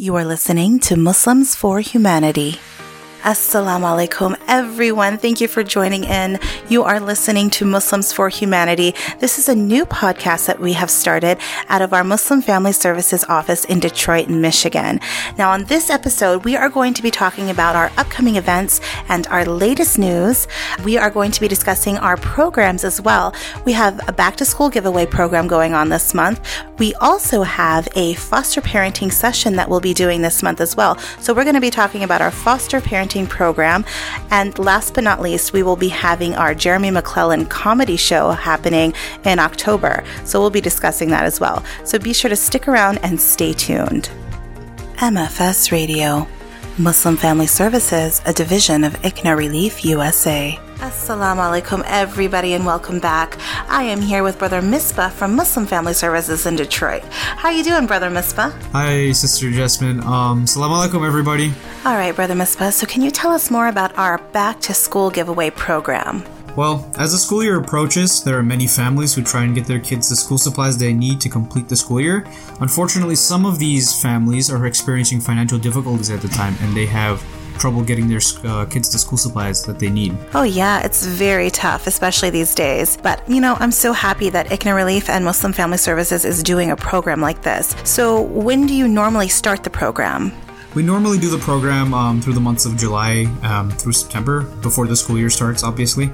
You are listening to Muslims for Humanity. Assalamu alaikum, everyone. Thank you for joining in. You are listening to Muslims for Humanity. This is a new podcast that we have started out of our Muslim Family Services office in Detroit, Michigan. Now, on this episode, we are going to be talking about our upcoming events and our latest news. We are going to be discussing our programs as well. We have a back to school giveaway program going on this month. We also have a foster parenting session that we'll be doing this month as well. So, we're going to be talking about our foster parenting program. And last but not least, we will be having our Jeremy McLellan comedy show happening in October. So we'll be discussing that as well. So be sure to stick around and stay tuned. MFS Radio, Muslim Family Services, a division of ICNA Relief USA. Assalamu alaikum, everybody, and welcome back. I am here with Brother Misbah from Muslim Family Services in Detroit. How you doing, Brother Misbah? Hi, Sister Jasmine. Um, Assalamu alaikum, everybody. All right, Brother Misbah. So, can you tell us more about our Back to School giveaway program? Well, as the school year approaches, there are many families who try and get their kids the school supplies they need to complete the school year. Unfortunately, some of these families are experiencing financial difficulties at the time and they have trouble getting their uh, kids the school supplies that they need. Oh, yeah, it's very tough, especially these days. But, you know, I'm so happy that ICNA Relief and Muslim Family Services is doing a program like this. So, when do you normally start the program? We normally do the program um, through the months of July um, through September, before the school year starts, obviously.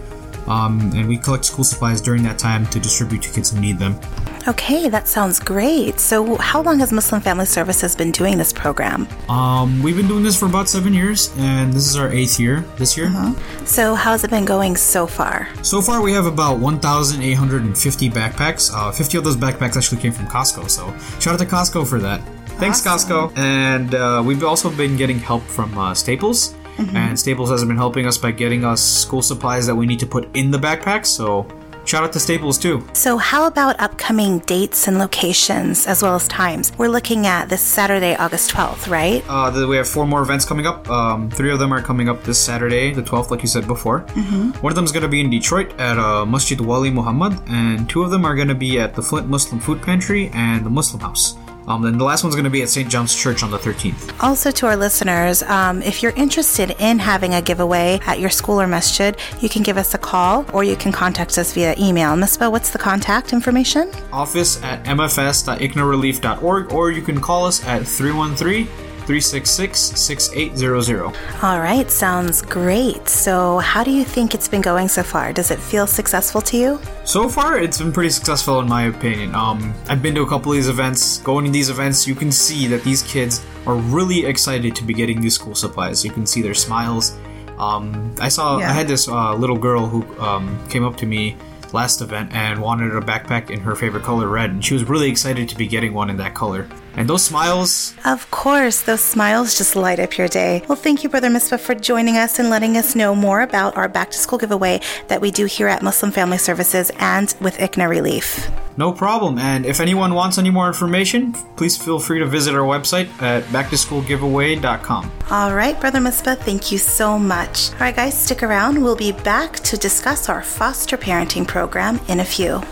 Um, and we collect school supplies during that time to distribute to kids who need them. Okay, that sounds great. So, how long has Muslim Family Services been doing this program? Um, we've been doing this for about seven years, and this is our eighth year this year. Uh-huh. So, how's it been going so far? So far, we have about 1,850 backpacks. Uh, 50 of those backpacks actually came from Costco, so shout out to Costco for that. Thanks, awesome. Costco. And uh, we've also been getting help from uh, Staples. Mm-hmm. And Staples has been helping us by getting us school supplies that we need to put in the backpacks. So Shout out to Staples too. So, how about upcoming dates and locations as well as times? We're looking at this Saturday, August 12th, right? Uh, we have four more events coming up. Um, three of them are coming up this Saturday, the 12th, like you said before. Mm-hmm. One of them is going to be in Detroit at uh, Masjid Wali Muhammad, and two of them are going to be at the Flint Muslim Food Pantry and the Muslim House. Um, then the last one's going to be at St. John's Church on the 13th. Also, to our listeners, um, if you're interested in having a giveaway at your school or masjid, you can give us a call or you can contact us via email. Misbah, what's the contact information? Office at mfs.icnarelief.org or you can call us at 313 366 6800. All right, sounds great. So, how do you think it's been going so far? Does it feel successful to you? So far, it's been pretty successful in my opinion. Um, I've been to a couple of these events. Going to these events, you can see that these kids are really excited to be getting these school supplies. You can see their smiles. Um, I saw, yeah. I had this uh, little girl who um, came up to me last event and wanted a backpack in her favorite color, red, and she was really excited to be getting one in that color. And those smiles. Of course, those smiles just light up your day. Well, thank you, Brother Misbah, for joining us and letting us know more about our back to school giveaway that we do here at Muslim Family Services and with ICNA Relief. No problem. And if anyone wants any more information, please feel free to visit our website at backtoschoolgiveaway.com. All right, Brother Misbah, thank you so much. All right, guys, stick around. We'll be back to discuss our foster parenting program in a few.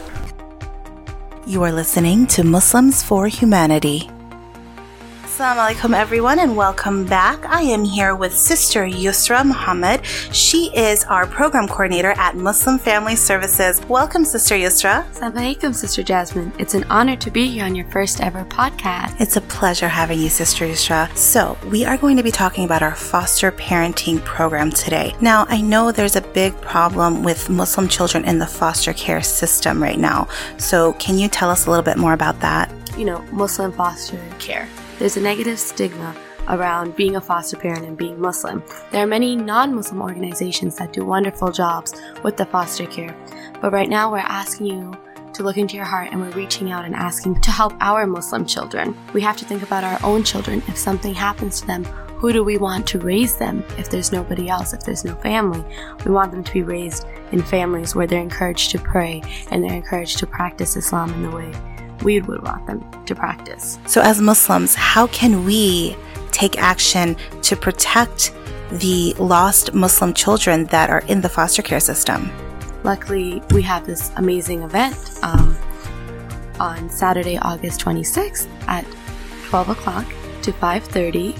You are listening to Muslims for Humanity. Assalamu alaikum everyone and welcome back. I am here with Sister Yusra Muhammad. She is our program coordinator at Muslim Family Services. Welcome, Sister Yusra. Assalamu alaikum, Sister Jasmine. It's an honor to be here on your first ever podcast. It's a pleasure having you, Sister Yusra. So, we are going to be talking about our foster parenting program today. Now, I know there's a big problem with Muslim children in the foster care system right now. So, can you tell us a little bit more about that? You know, Muslim foster care there's a negative stigma around being a foster parent and being Muslim. There are many non Muslim organizations that do wonderful jobs with the foster care, but right now we're asking you to look into your heart and we're reaching out and asking to help our Muslim children. We have to think about our own children. If something happens to them, who do we want to raise them if there's nobody else, if there's no family? We want them to be raised in families where they're encouraged to pray and they're encouraged to practice Islam in the way we would want them to practice. So, as Muslims, how can we take action to protect the lost Muslim children that are in the foster care system? Luckily, we have this amazing event um, on Saturday, August 26th at 12 o'clock to 5:30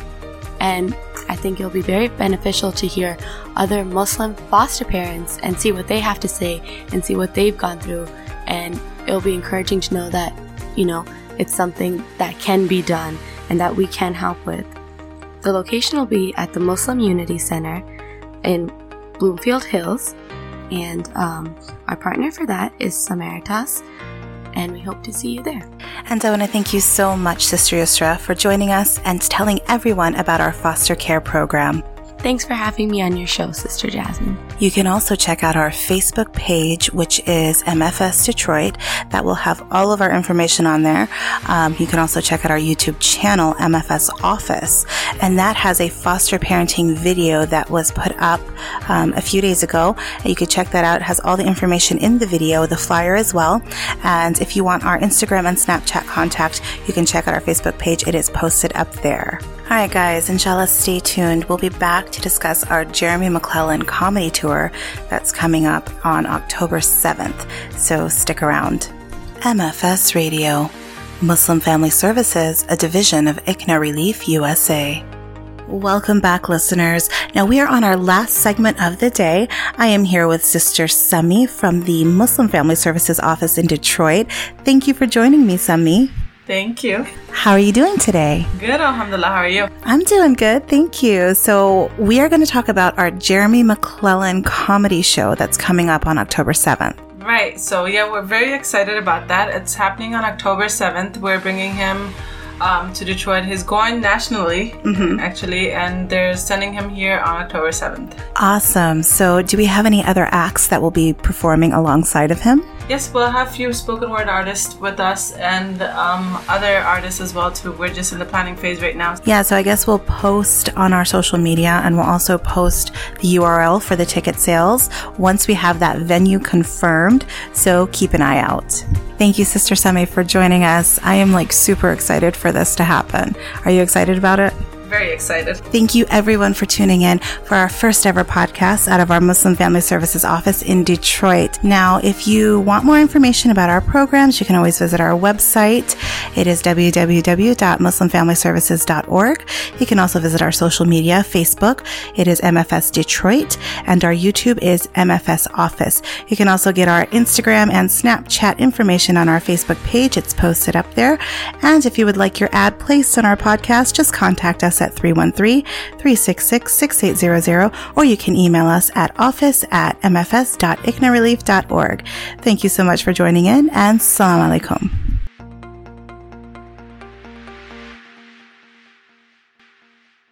and I think it'll be very beneficial to hear other Muslim foster parents and see what they have to say and see what they've gone through and it'll be encouraging to know that, you know, it's something that can be done and that we can help with. The location will be at the Muslim Unity Center in Bloomfield Hills, and um, our partner for that is Samaritas, and we hope to see you there. And I want to thank you so much, Sister Yusra, for joining us and telling everyone about our foster care program. Thanks for having me on your show, Sister Jasmine. You can also check out our Facebook page, which is MFS Detroit. That will have all of our information on there. Um, you can also check out our YouTube channel, MFS Office, and that has a foster parenting video that was put up um, a few days ago. You could check that out. It has all the information in the video, the flyer as well. And if you want our Instagram and Snapchat contact, you can check out our Facebook page. It is posted up there. All right, guys, inshallah, stay tuned. We'll be back to discuss our Jeremy McLellan comedy tour that's coming up on October 7th, so stick around. MFS Radio, Muslim Family Services, a division of ICNA Relief USA. Welcome back, listeners. Now we are on our last segment of the day. I am here with Sister Sami from the Muslim Family Services office in Detroit. Thank you for joining me, Sami. Thank you. How are you doing today? Good, alhamdulillah. How are you? I'm doing good, thank you. So, we are going to talk about our Jeremy McLellan comedy show that's coming up on October 7th. Right. So, yeah, we're very excited about that. It's happening on October 7th. We're bringing him um, to Detroit. He's going nationally, Mm-hmm. actually, and they're sending him here on October 7th. Awesome. So, do we have any other acts that will be performing alongside of him? Yes, we'll have a few spoken word artists with us and um, other artists as well, too. We're just in the planning phase right now. Yeah, so I guess we'll post on our social media and we'll also post the URL for the ticket sales once we have that venue confirmed. So keep an eye out. Thank you, Sister Sami, for joining us. I am like super excited for this to happen. Are you excited about it? Very excited. Thank you, everyone, for tuning in for our first ever podcast out of our Muslim Family Services office in Detroit. Now, if you want more information about our programs, you can always visit our website. It is www.muslimfamilyservices.org. You can also visit our social media Facebook. It is MFS Detroit, and our YouTube is MFS Office. You can also get our Instagram and Snapchat information on our Facebook page. It's posted up there. And if you would like your ad placed on our podcast, just contact us at 313-366-6800 or you can email us at office at mfs.icnarelief.org. Thank you so much for joining in and salam alaikum.